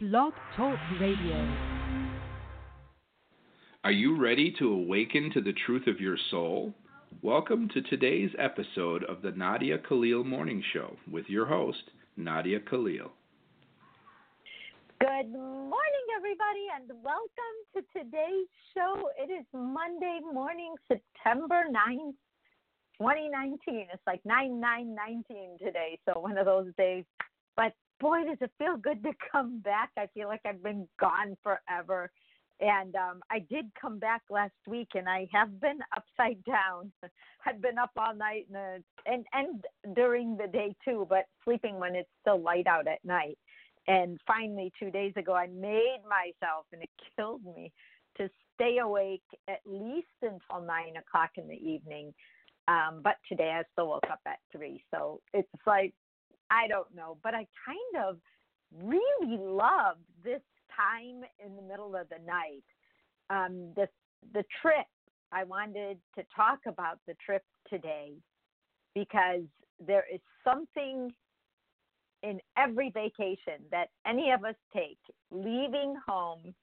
Blog Talk Radio. Are you ready to awaken to the truth of your soul? Welcome to today's episode of the Nadia Khalil Morning Show with your host, Nadia Khalil. Good morning, everybody, and welcome to today's show. It is Monday morning, September 9th, 2019. It's like 9 9 19 today, so one of those days. But boy, does it feel good to come back. I feel like I've been gone forever. And um, I did come back last week, and I have been upside down. I've been up all night and, uh, and and during the day too, but sleeping when it's still light out at night. And finally, two days ago, I made myself, and it killed me, to stay awake at least until nine o'clock in the evening. Um, but today I still woke up at three, so it's like I don't know, but I kind of really love this time in the middle of the night. Um, the the trip. I wanted to talk about the trip today because there is something in every vacation that any of us take, leaving home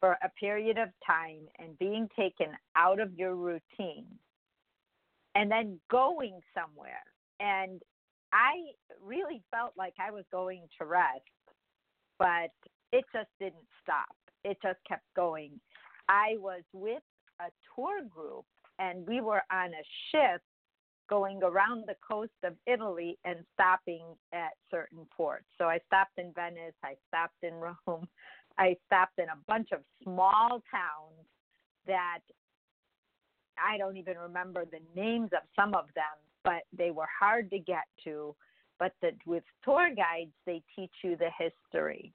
for a period of time and being taken out of your routine and then going somewhere and I really felt like I was going to rest, but it just didn't stop. It just kept going. I was with a tour group and we were on a ship going around the coast of Italy and stopping at certain ports. So I stopped in Venice, I stopped in Rome, I stopped in a bunch of small towns that I don't even remember the names of some of them, but they were hard to get to. But with tour guides, they teach you the history.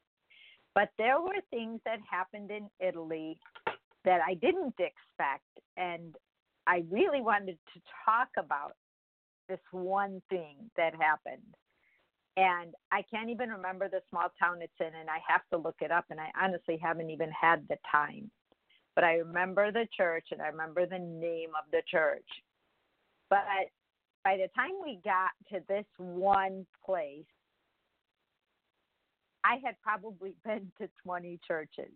But there were things that happened in Italy that I didn't expect, and I really wanted to talk about this one thing that happened. And I can't even remember the small town it's in, and I have to look it up, and I honestly haven't even had the time. But I remember the church, and I remember the name of the church. But by the time we got to this one place, I had probably been to 20 churches.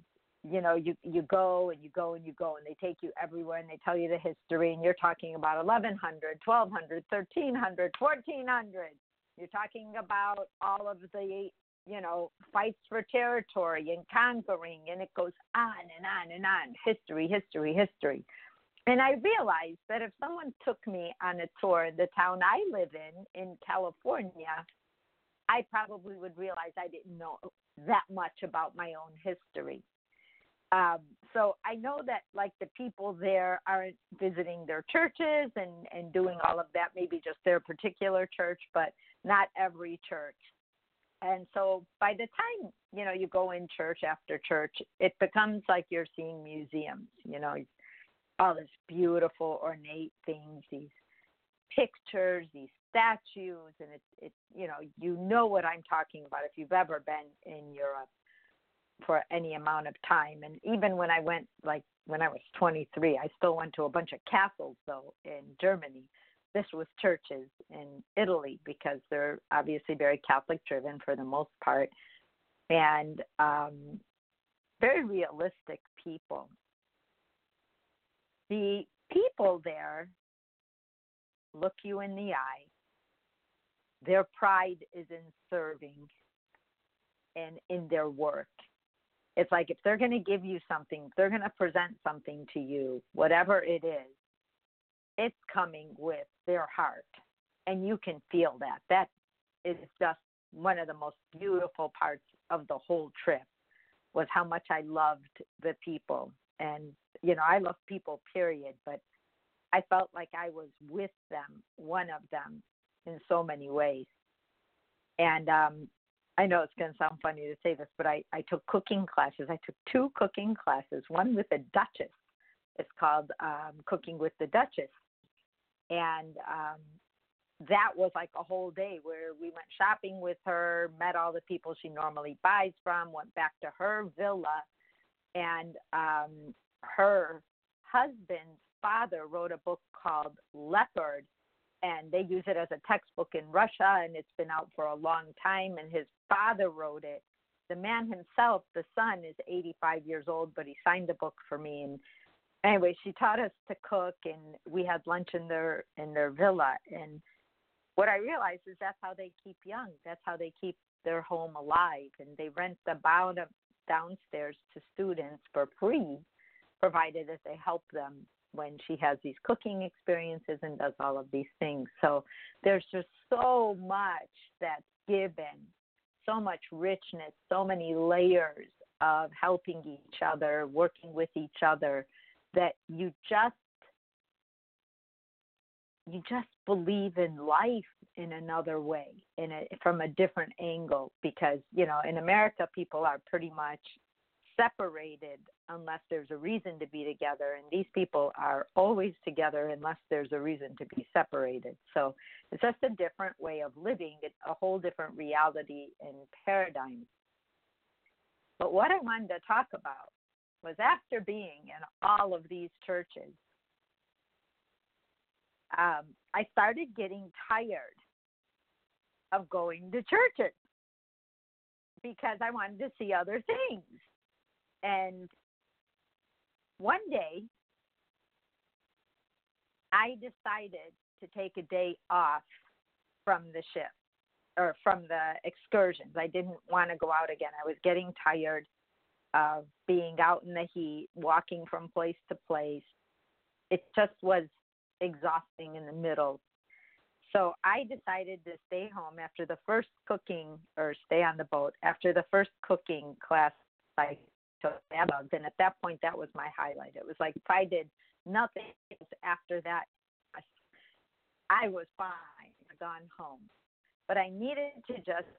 You know, you you go and you go and you go and they take you everywhere and they tell you the history and you're talking about 1100, 1200, 1300, 1400. You're talking about all of the, you know, fights for territory and conquering and it goes on and on and on. History, history, history. And I realized that if someone took me on a tour the town I live in, in California, I probably would realize I didn't know that much about my own history. Um, so I know that like the people there aren't visiting their churches and, and doing all of that, maybe just their particular church, but not every church. And so by the time, you know, you go in church after church, it becomes like you're seeing museums, you know, all this beautiful ornate things, these pictures, these statues, and it's it you know you know what I'm talking about if you've ever been in Europe for any amount of time. And even when I went like when I was 23, I still went to a bunch of castles though in Germany. This was churches in Italy because they're obviously very Catholic driven for the most part, and um, very realistic people the people there look you in the eye. Their pride is in serving and in their work. It's like if they're going to give you something, they're going to present something to you, whatever it is, it's coming with their heart. And you can feel that. That is just one of the most beautiful parts of the whole trip was how much I loved the people and you know i love people period but i felt like i was with them one of them in so many ways. And um i know it's going to sound funny to say this but i i took cooking classes. I took two cooking classes one with the duchess. It's called um cooking with the duchess. And um that was like a whole day where we went shopping with her, met all the people she normally buys from, went back to her villa, and um, her husband's father wrote a book called Leopard, and they use it as a textbook in Russia, and it's been out for a long time. And his father wrote it, the man himself, the son, is 85 years old, but he signed the book for me. And anyway, she taught us to cook, and we had lunch in their in their villa. And what I realized is that's how they keep young. That's how they keep their home alive. And they rent the bottom downstairs to students for free, provided that they help them when she has these cooking experiences and does all of these things. So there's just so much that's given, so much richness, so many layers of helping each other, working with each other that you just you just believe in life in another way in a, from a different angle because you know in america people are pretty much separated unless there's a reason to be together. And these people are always together unless there's a reason to be separated. So it's just a different way of living it's a whole different reality and paradigm. But what i wanted to talk about was after being in all of these churches um, i started getting tired of going to churches because i wanted to see other things and one day, I decided to take a day off from the ship or from the excursions. I didn't want to go out again. I was getting tired of being out in the heat, walking from place to place. It just was exhausting in the middle. So I decided to stay home after the first cooking or stay on the boat after the first cooking class bugs. And at that point, that was my highlight. It was like if I did nothing after that, I was fine. Gone home. But I needed to just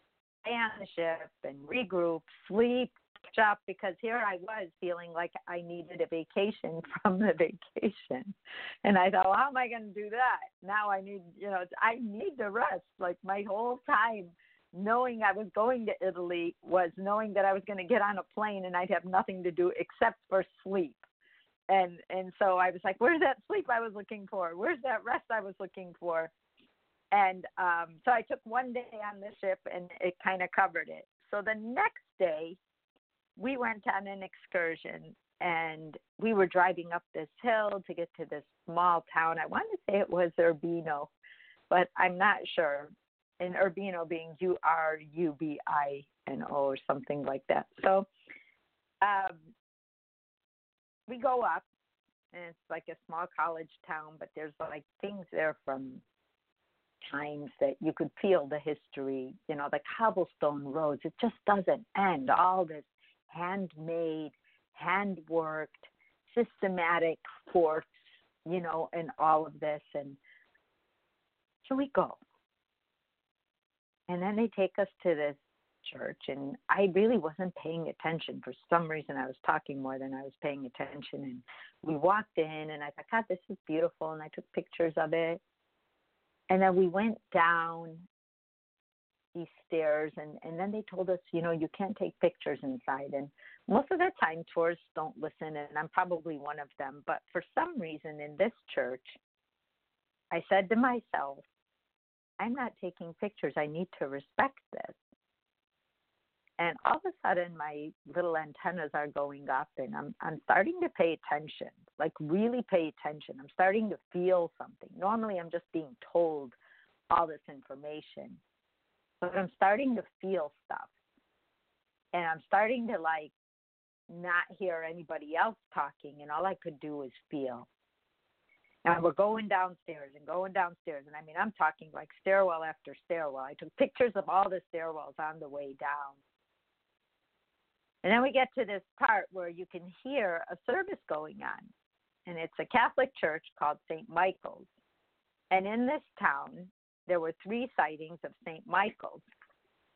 stay on the ship and regroup, sleep, catch because here I was feeling like I needed a vacation from the vacation. And I thought, well, how am I going to do that? Now I need, you know, I need to rest. Like my whole time knowing I was going to Italy was knowing that I was going to get on a plane and I'd have nothing to do except for sleep. And and so I was like, where's that sleep I was looking for? Where's that rest I was looking for? And um, so I took one day on the ship and it kind of covered it. So the next day, we went on an excursion and we were driving up this hill to get to this small town. I want to say it was Urbino, but I'm not sure and Urbino being U R U B I N O or something like that. So um, we go up, and it's like a small college town, but there's like things there from times that you could feel the history, you know, the cobblestone roads. It just doesn't end. All this handmade, handworked, systematic forks, you know, and all of this. And so we go. And then they take us to this church, and I really wasn't paying attention. For some reason, I was talking more than I was paying attention. And we walked in, and I thought, God, this is beautiful. And I took pictures of it. And then we went down these stairs, and, and then they told us, you know, you can't take pictures inside. And most of the time, tourists don't listen, and I'm probably one of them. But for some reason, in this church, I said to myself, I'm not taking pictures. I need to respect this. And all of a sudden, my little antennas are going up, and I'm I'm starting to pay attention, like really pay attention. I'm starting to feel something. Normally, I'm just being told all this information, but I'm starting to feel stuff, and I'm starting to like not hear anybody else talking, and all I could do was feel. And we're going downstairs and going downstairs. And I mean, I'm talking like stairwell after stairwell. I took pictures of all the stairwells on the way down. And then we get to this part where you can hear a service going on. And it's a Catholic church called St. Michael's. And in this town, there were three sightings of St. Michael's.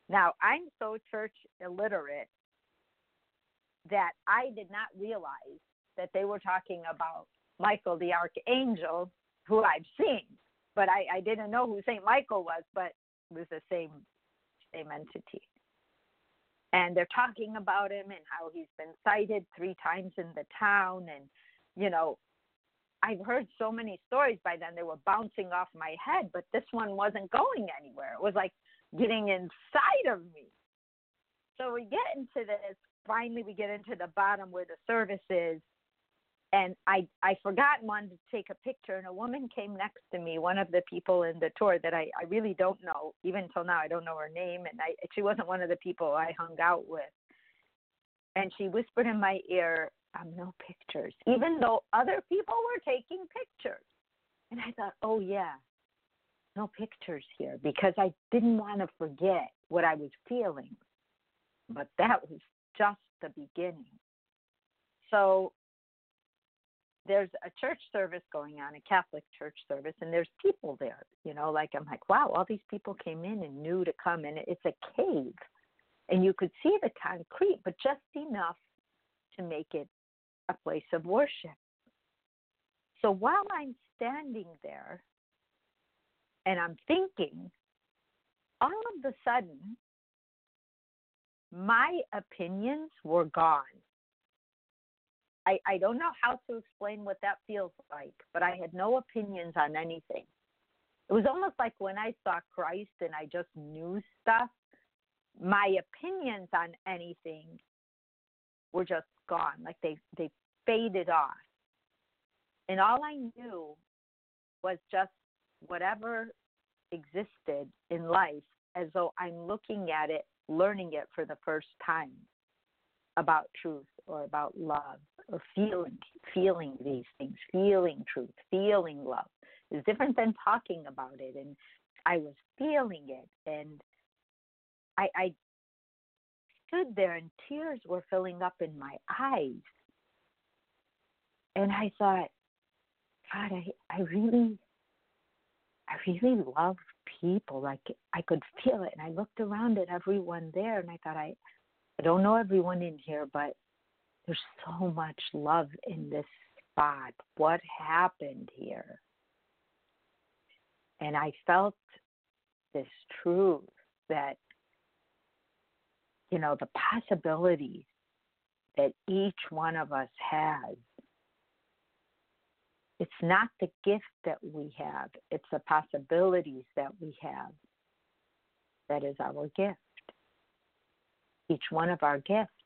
Now, I'm so church illiterate that I did not realize that they were talking about Michael the Archangel, who I've seen, but I, I didn't know who Saint Michael was, but it was the same same entity. And they're talking about him and how he's been sighted three times in the town, and you know, I've heard so many stories by then they were bouncing off my head, but this one wasn't going anywhere. It was like getting inside of me. so we get into this. Finally, we get into the bottom where the service is, and I I forgot one to take a picture, and a woman came next to me, one of the people in the tour that I I really don't know, even till now I don't know her name, and I she wasn't one of the people I hung out with, and she whispered in my ear, "No pictures," even though other people were taking pictures, and I thought, oh yeah, no pictures here because I didn't want to forget what I was feeling, but that was just the beginning. So there's a church service going on, a Catholic church service, and there's people there. You know, like I'm like, wow, all these people came in and knew to come, and it's a cave, and you could see the concrete, but just enough to make it a place of worship. So while I'm standing there and I'm thinking, all of a sudden, my opinions were gone. I, I don't know how to explain what that feels like, but I had no opinions on anything. It was almost like when I saw Christ and I just knew stuff, my opinions on anything were just gone. Like they, they faded off. And all I knew was just whatever existed in life as though I'm looking at it, learning it for the first time about truth or about love or feeling feeling these things, feeling truth, feeling love is different than talking about it. And I was feeling it and I, I stood there and tears were filling up in my eyes. And I thought, God, I, I really I really love people. Like I could feel it, and I looked around at everyone there, and I thought, I, I don't know everyone in here, but there's so much love in this spot. What happened here? And I felt this truth that, you know, the possibilities that each one of us has it's not the gift that we have, it's the possibilities that we have that is our gift. Each one of our gifts.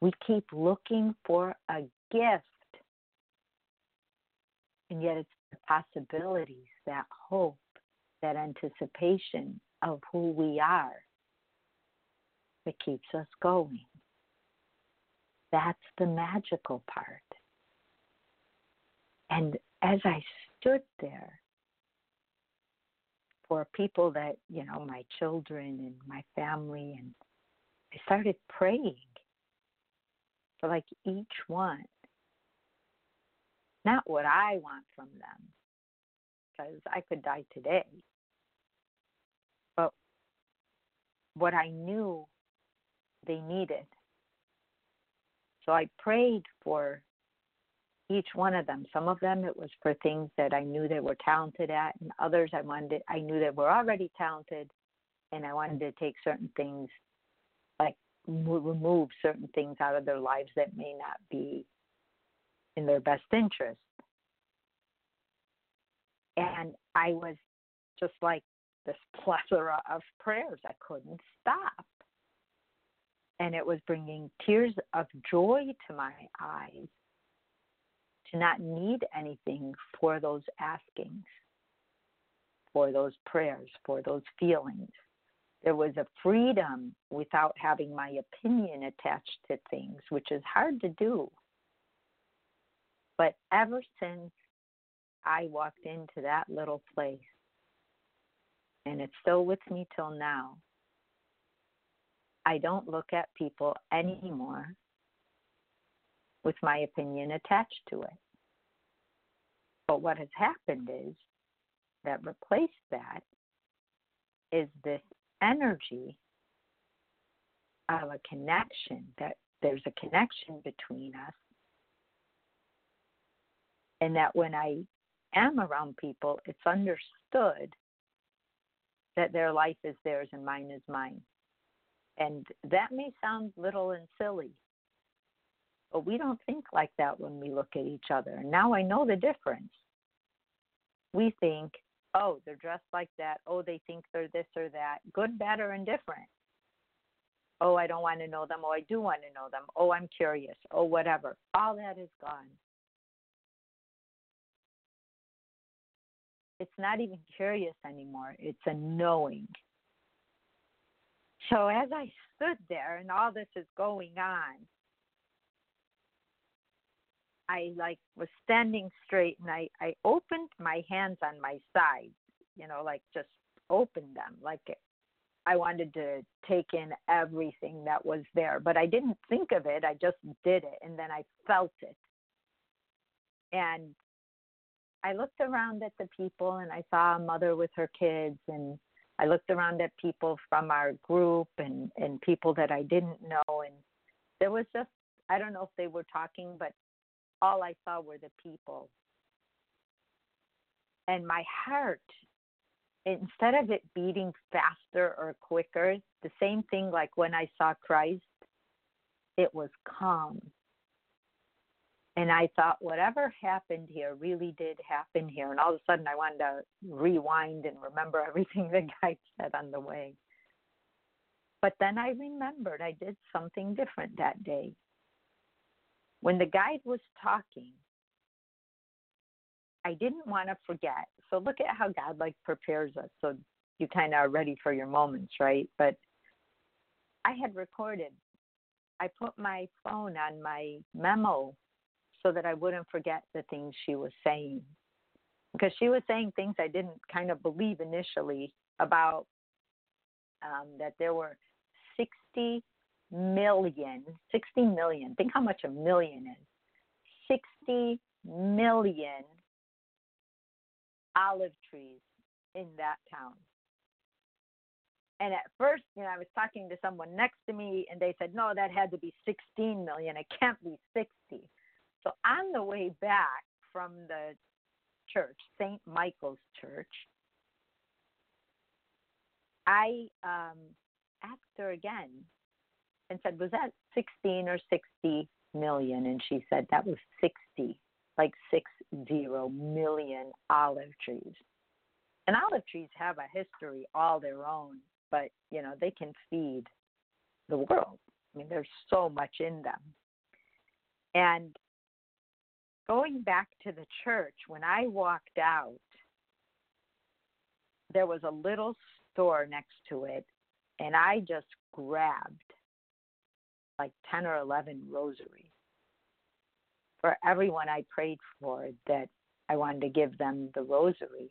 We keep looking for a gift, and yet it's the possibilities, that hope, that anticipation of who we are that keeps us going. That's the magical part. And as I stood there for people that, you know, my children and my family, and I started praying for like each one. Not what I want from them, because I could die today, but what I knew they needed. So I prayed for each one of them. Some of them it was for things that I knew they were talented at, and others I wanted I knew they were already talented, and I wanted to take certain things, remove certain things out of their lives that may not be in their best interest. And I was just like this plethora of prayers. I couldn't stop. And it was bringing tears of joy to my eyes to not need anything for those askings, for those prayers, for those feelings. There was a freedom without having my opinion attached to things, which is hard to do. But ever since I walked into that little place, and it's still with me till now, I don't look at people anymore with my opinion attached to it. But what has happened is that replaced that is this energy of a connection, that there's a connection between us. And that when I am around people, it's understood that their life is theirs and mine is mine. And that may sound little and silly, but we don't think like that when we look at each other. Now I know the difference. We think, oh, they're dressed like that. Oh, they think they're this or that. Good, bad, or indifferent. Oh, I don't want to know them. Oh, I do want to know them. Oh, I'm curious. Oh, whatever. All that is gone. It's not even curious anymore. It's a knowing. So as I stood there and all this is going on, I like was standing straight and I I opened my hands on my sides, you know, like just opened them like I wanted to take in everything that was there, but I didn't think of it. I just did it and then I felt it. And I looked around at the people and I saw a mother with her kids and I looked around at people from our group and and people that I didn't know and there was just I don't know if they were talking but all I saw were the people. And my heart instead of it beating faster or quicker, the same thing like when I saw Christ, it was calm and I thought, whatever happened here really did happen here. And all of a sudden, I wanted to rewind and remember everything the guy said on the way. But then I remembered I did something different that day. When the guide was talking, I didn't want to forget. So look at how God like prepares us. So you kind of are ready for your moments, right? But I had recorded. I put my phone on my memo so that I wouldn't forget the things she was saying. Because she was saying things I didn't kind of believe initially about um, that there were 60 million, 60 million, think how much a million is, 60 million olive trees in that town. And at first, you know, I was talking to someone next to me and they said, no, that had to be 16 million. It can't be 60. So on the way back from the church, St. Michael's Church, I um, asked her again and said, Was that 16 or 60 million? And she said, That was 60, like six zero million olive trees. And olive trees have a history all their own, but you know, they can feed the world. I mean, there's so much in them. And going back to the church, when I walked out, there was a little store next to it, and I just grabbed like 10 or 11 rosaries for everyone I prayed for that I wanted to give them the rosary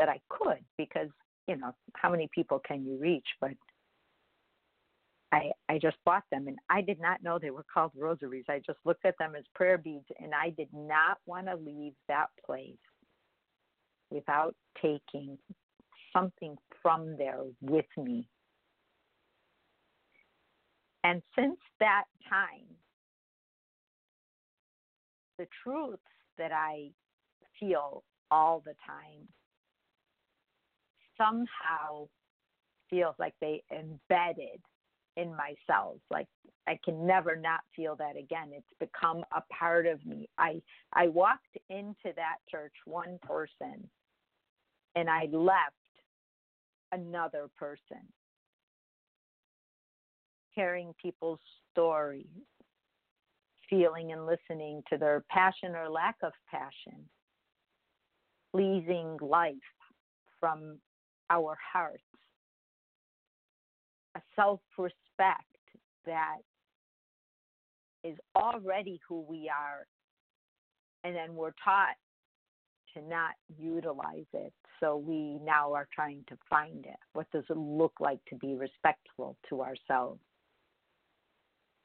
that I could because, you know, how many people can you reach? But I, I just bought them and I did not know they were called rosaries. I just looked at them as prayer beads and I did not want to leave that place without taking something from there with me. And since that time, the truths that I feel all the time somehow feels like they embedded in my cells like i can never not feel that again. It's become a part of me. I i walked into that church one person and i left another person hearing people's stories feeling and listening to their passion or lack of passion pleasing life from our hearts a self respect that is already who we are, and then we're taught to not utilize it. So we now are trying to find it. What does it look like to be respectful to ourselves?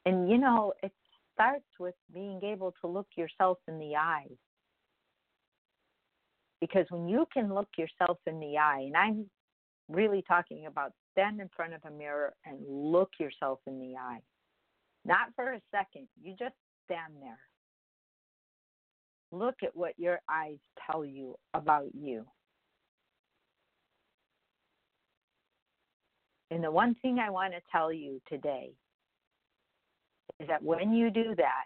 And you know, it starts with being able to look yourself in the eye. Because when you can look yourself in the eye, and I'm really talking about stand in front of a mirror and look yourself in the eye. Not for a second, you just stand there. Look at what your eyes tell you about you. And the one thing I want to tell you today is that when you do that,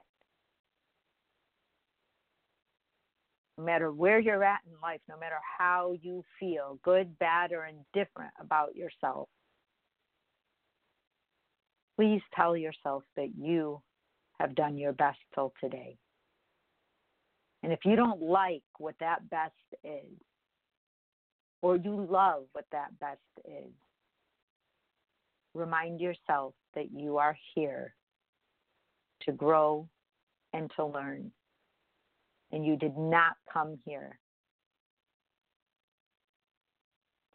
no matter where you're at in life, no matter how you feel, good, bad, or indifferent about yourself, please tell yourself that you have done your best till today. And if you don't like what that best is, or you love what that best is, remind yourself that you are here to grow and to learn. And you did not come here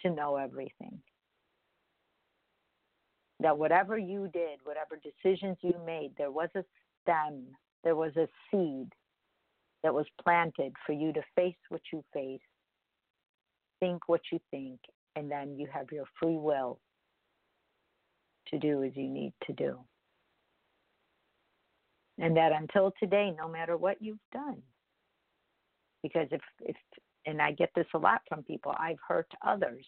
to know everything. That whatever you did, whatever decisions you made, there was a stem, there was a seed that was planted for you to face what you face, think what you think, and then you have your free will to do as you need to do. And that until today, no matter what you've done, because if, if and I get this a lot from people, I've hurt others.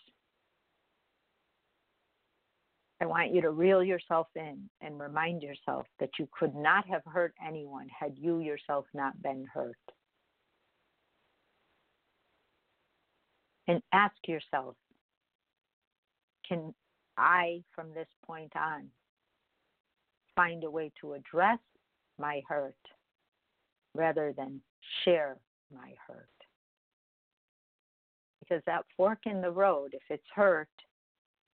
I want you to reel yourself in and remind yourself that you could not have hurt anyone had you yourself not been hurt. And ask yourself can I, from this point on, find a way to address my hurt rather than share my hurt? Because that fork in the road, if it's hurt,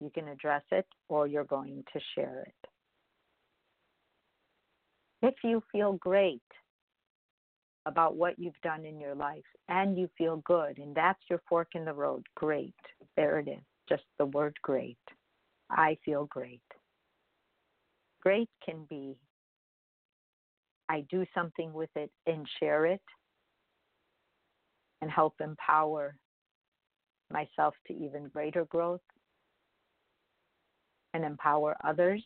you can address it or you're going to share it. If you feel great about what you've done in your life and you feel good, and that's your fork in the road, great. There it is, just the word great. I feel great. Great can be I do something with it and share it and help empower myself to even greater growth and empower others,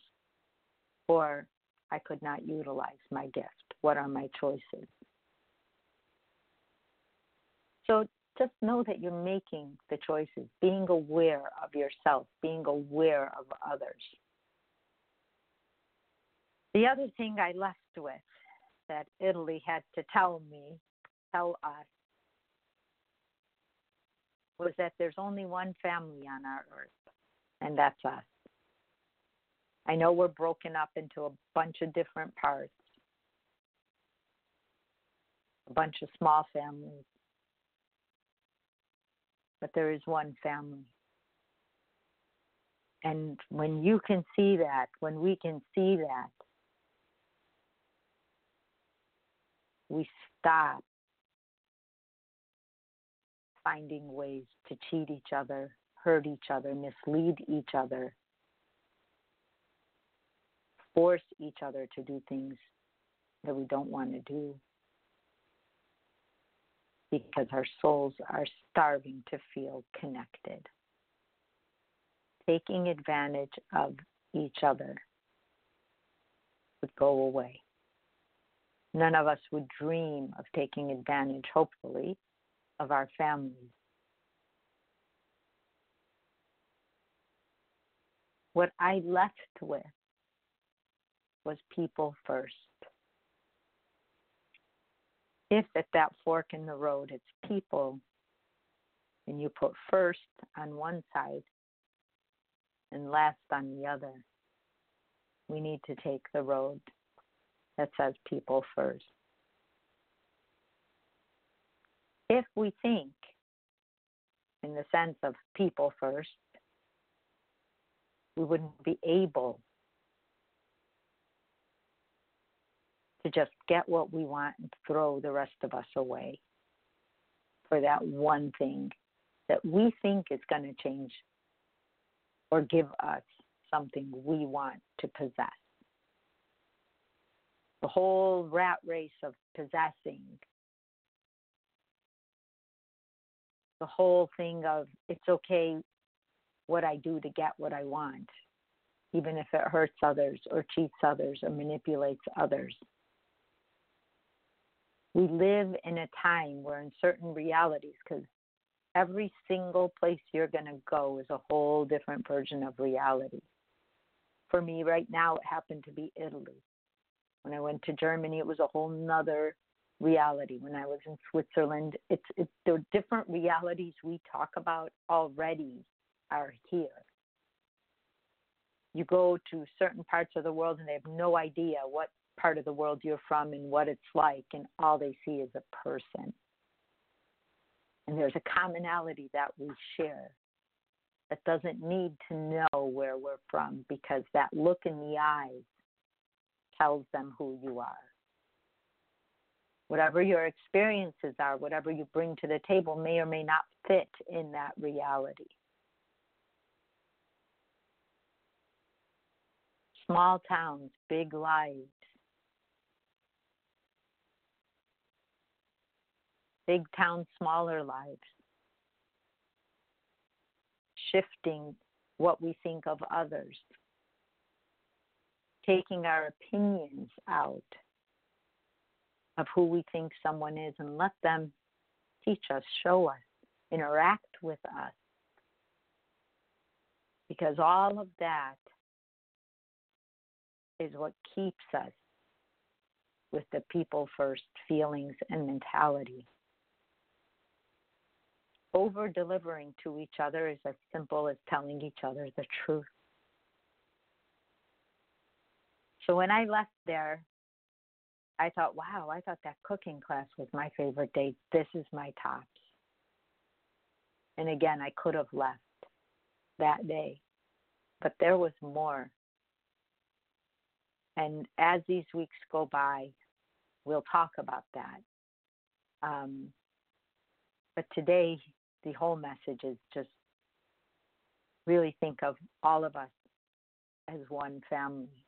or I could not utilize my gift. What are my choices? So just know that you're making the choices, being aware of yourself, being aware of others. The other thing I left with that Italy had to tell me, tell us, was that there's only one family on our earth, and that's us. I know we're broken up into a bunch of different parts, a bunch of small families, but there is one family. And when you can see that, when we can see that, we stop finding ways to cheat each other, hurt each other, mislead each other, force each other to do things that we don't want to do because our souls are starving to feel connected. Taking advantage of each other would go away. None of us would dream of taking advantage, hopefully, of our families. What I left with was people first. If at that fork in the road it's people, and you put first on one side and last on the other, we need to take the road that says people first. If we think in the sense of people first, we wouldn't be able to just get what we want and throw the rest of us away for that one thing that we think is going to change or give us something we want to possess the whole rat race of possessing, the whole thing of it's okay what I do to get what I want, even if it hurts others or cheats others or manipulates others. We live in a time where, in certain realities, because every single place you're going to go is a whole different version of reality. For me, right now, it happened to be Italy. When I went to Germany, it was a whole nother reality. When I was in Switzerland, it's, it's the different realities we talk about already are here. you go to certain parts of the world and they have no idea what part of the world you're from and what it's like, and all they see is a person. And there's a commonality that we share that doesn't need to know where we're from because that look in the eyes tells them who you are. Whatever your experiences are, whatever you bring to the table may or may not fit in that reality. Small towns, big lives. Big towns, smaller lives. Shifting what we think of others. Taking our opinions out of who we think someone is and let them teach us, show us, interact with us. Because all of that is what keeps us with the people first feelings and mentality. Over delivering to each other is as simple as telling each other the truth. So when I left there, I thought, wow, I thought that cooking class was my favorite day. This is my tops. And again, I could have left that day, but there was more. And as these weeks go by, we'll talk about that. Um, but today, the whole message is just really think of all of us as one family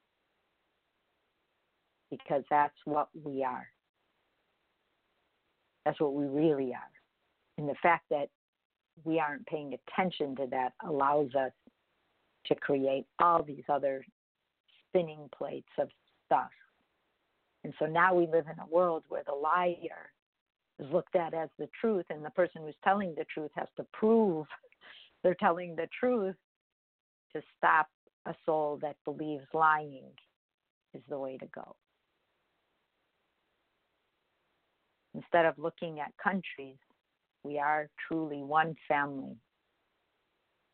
because that's what we are. That's what we really are. And the fact that we aren't paying attention to that allows us to create all these other spinning plates of stuff. And so now we live in a world where the liar is looked at as the truth, and the person who's telling the truth has to prove they're telling the truth to stop a soul that believes lying is the way to go. Instead of looking at countries, we are truly one family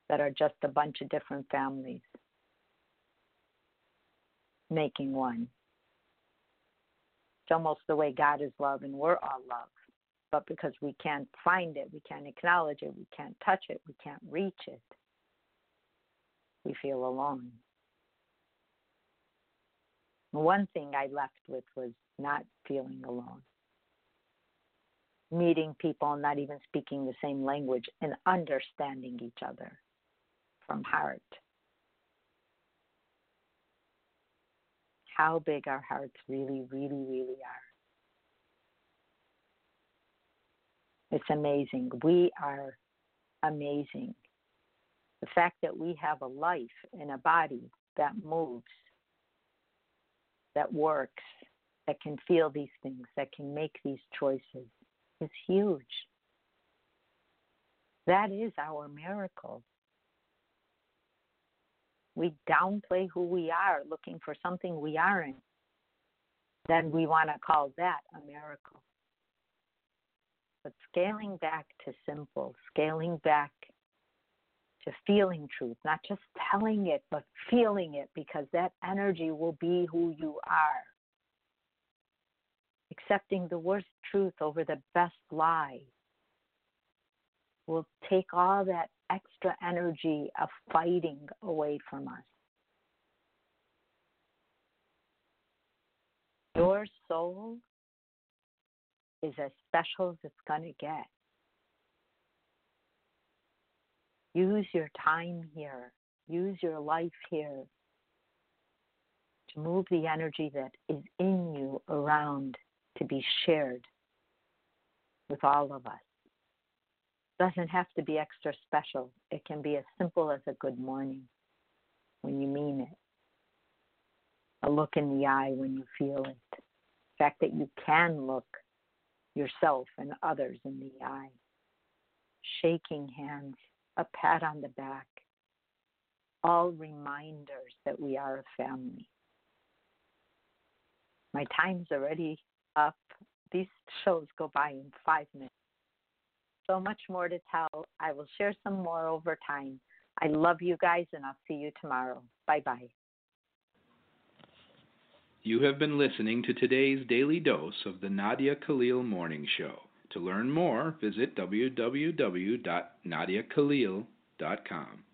that are just a bunch of different families making one. It's almost the way God is love and we're all love. But because we can't find it, we can't acknowledge it, we can't touch it, we can't reach it, we feel alone. One thing I left with was not feeling alone meeting people and not even speaking the same language and understanding each other from heart. How big our hearts really, really, really are. It's amazing. We are amazing. The fact that we have a life and a body that moves, that works, that can feel these things, that can make these choices, is huge. That is our miracle. We downplay who we are, looking for something we aren't. Then we want to call that a miracle. But scaling back to simple, scaling back to feeling truth, not just telling it, but feeling it, because that energy will be who you are accepting the worst truth over the best lie will take all that extra energy of fighting away from us. Your soul is as special as it's going to get. Use your time here, use your life here to move the energy that is in you around to be shared with all of us. Doesn't have to be extra special. It can be as simple as a good morning when you mean it, a look in the eye when you feel it, the fact that you can look yourself and others in the eye, shaking hands, a pat on the back, all reminders that we are a family. My time's already up. These shows go by in five minutes. So much more to tell. I will share some more over time. I love you guys, and I'll see you tomorrow. Bye bye. You have been listening to today's daily dose of the Nadia Khalil Morning Show. To learn more, visit www.nadiakhalil.com.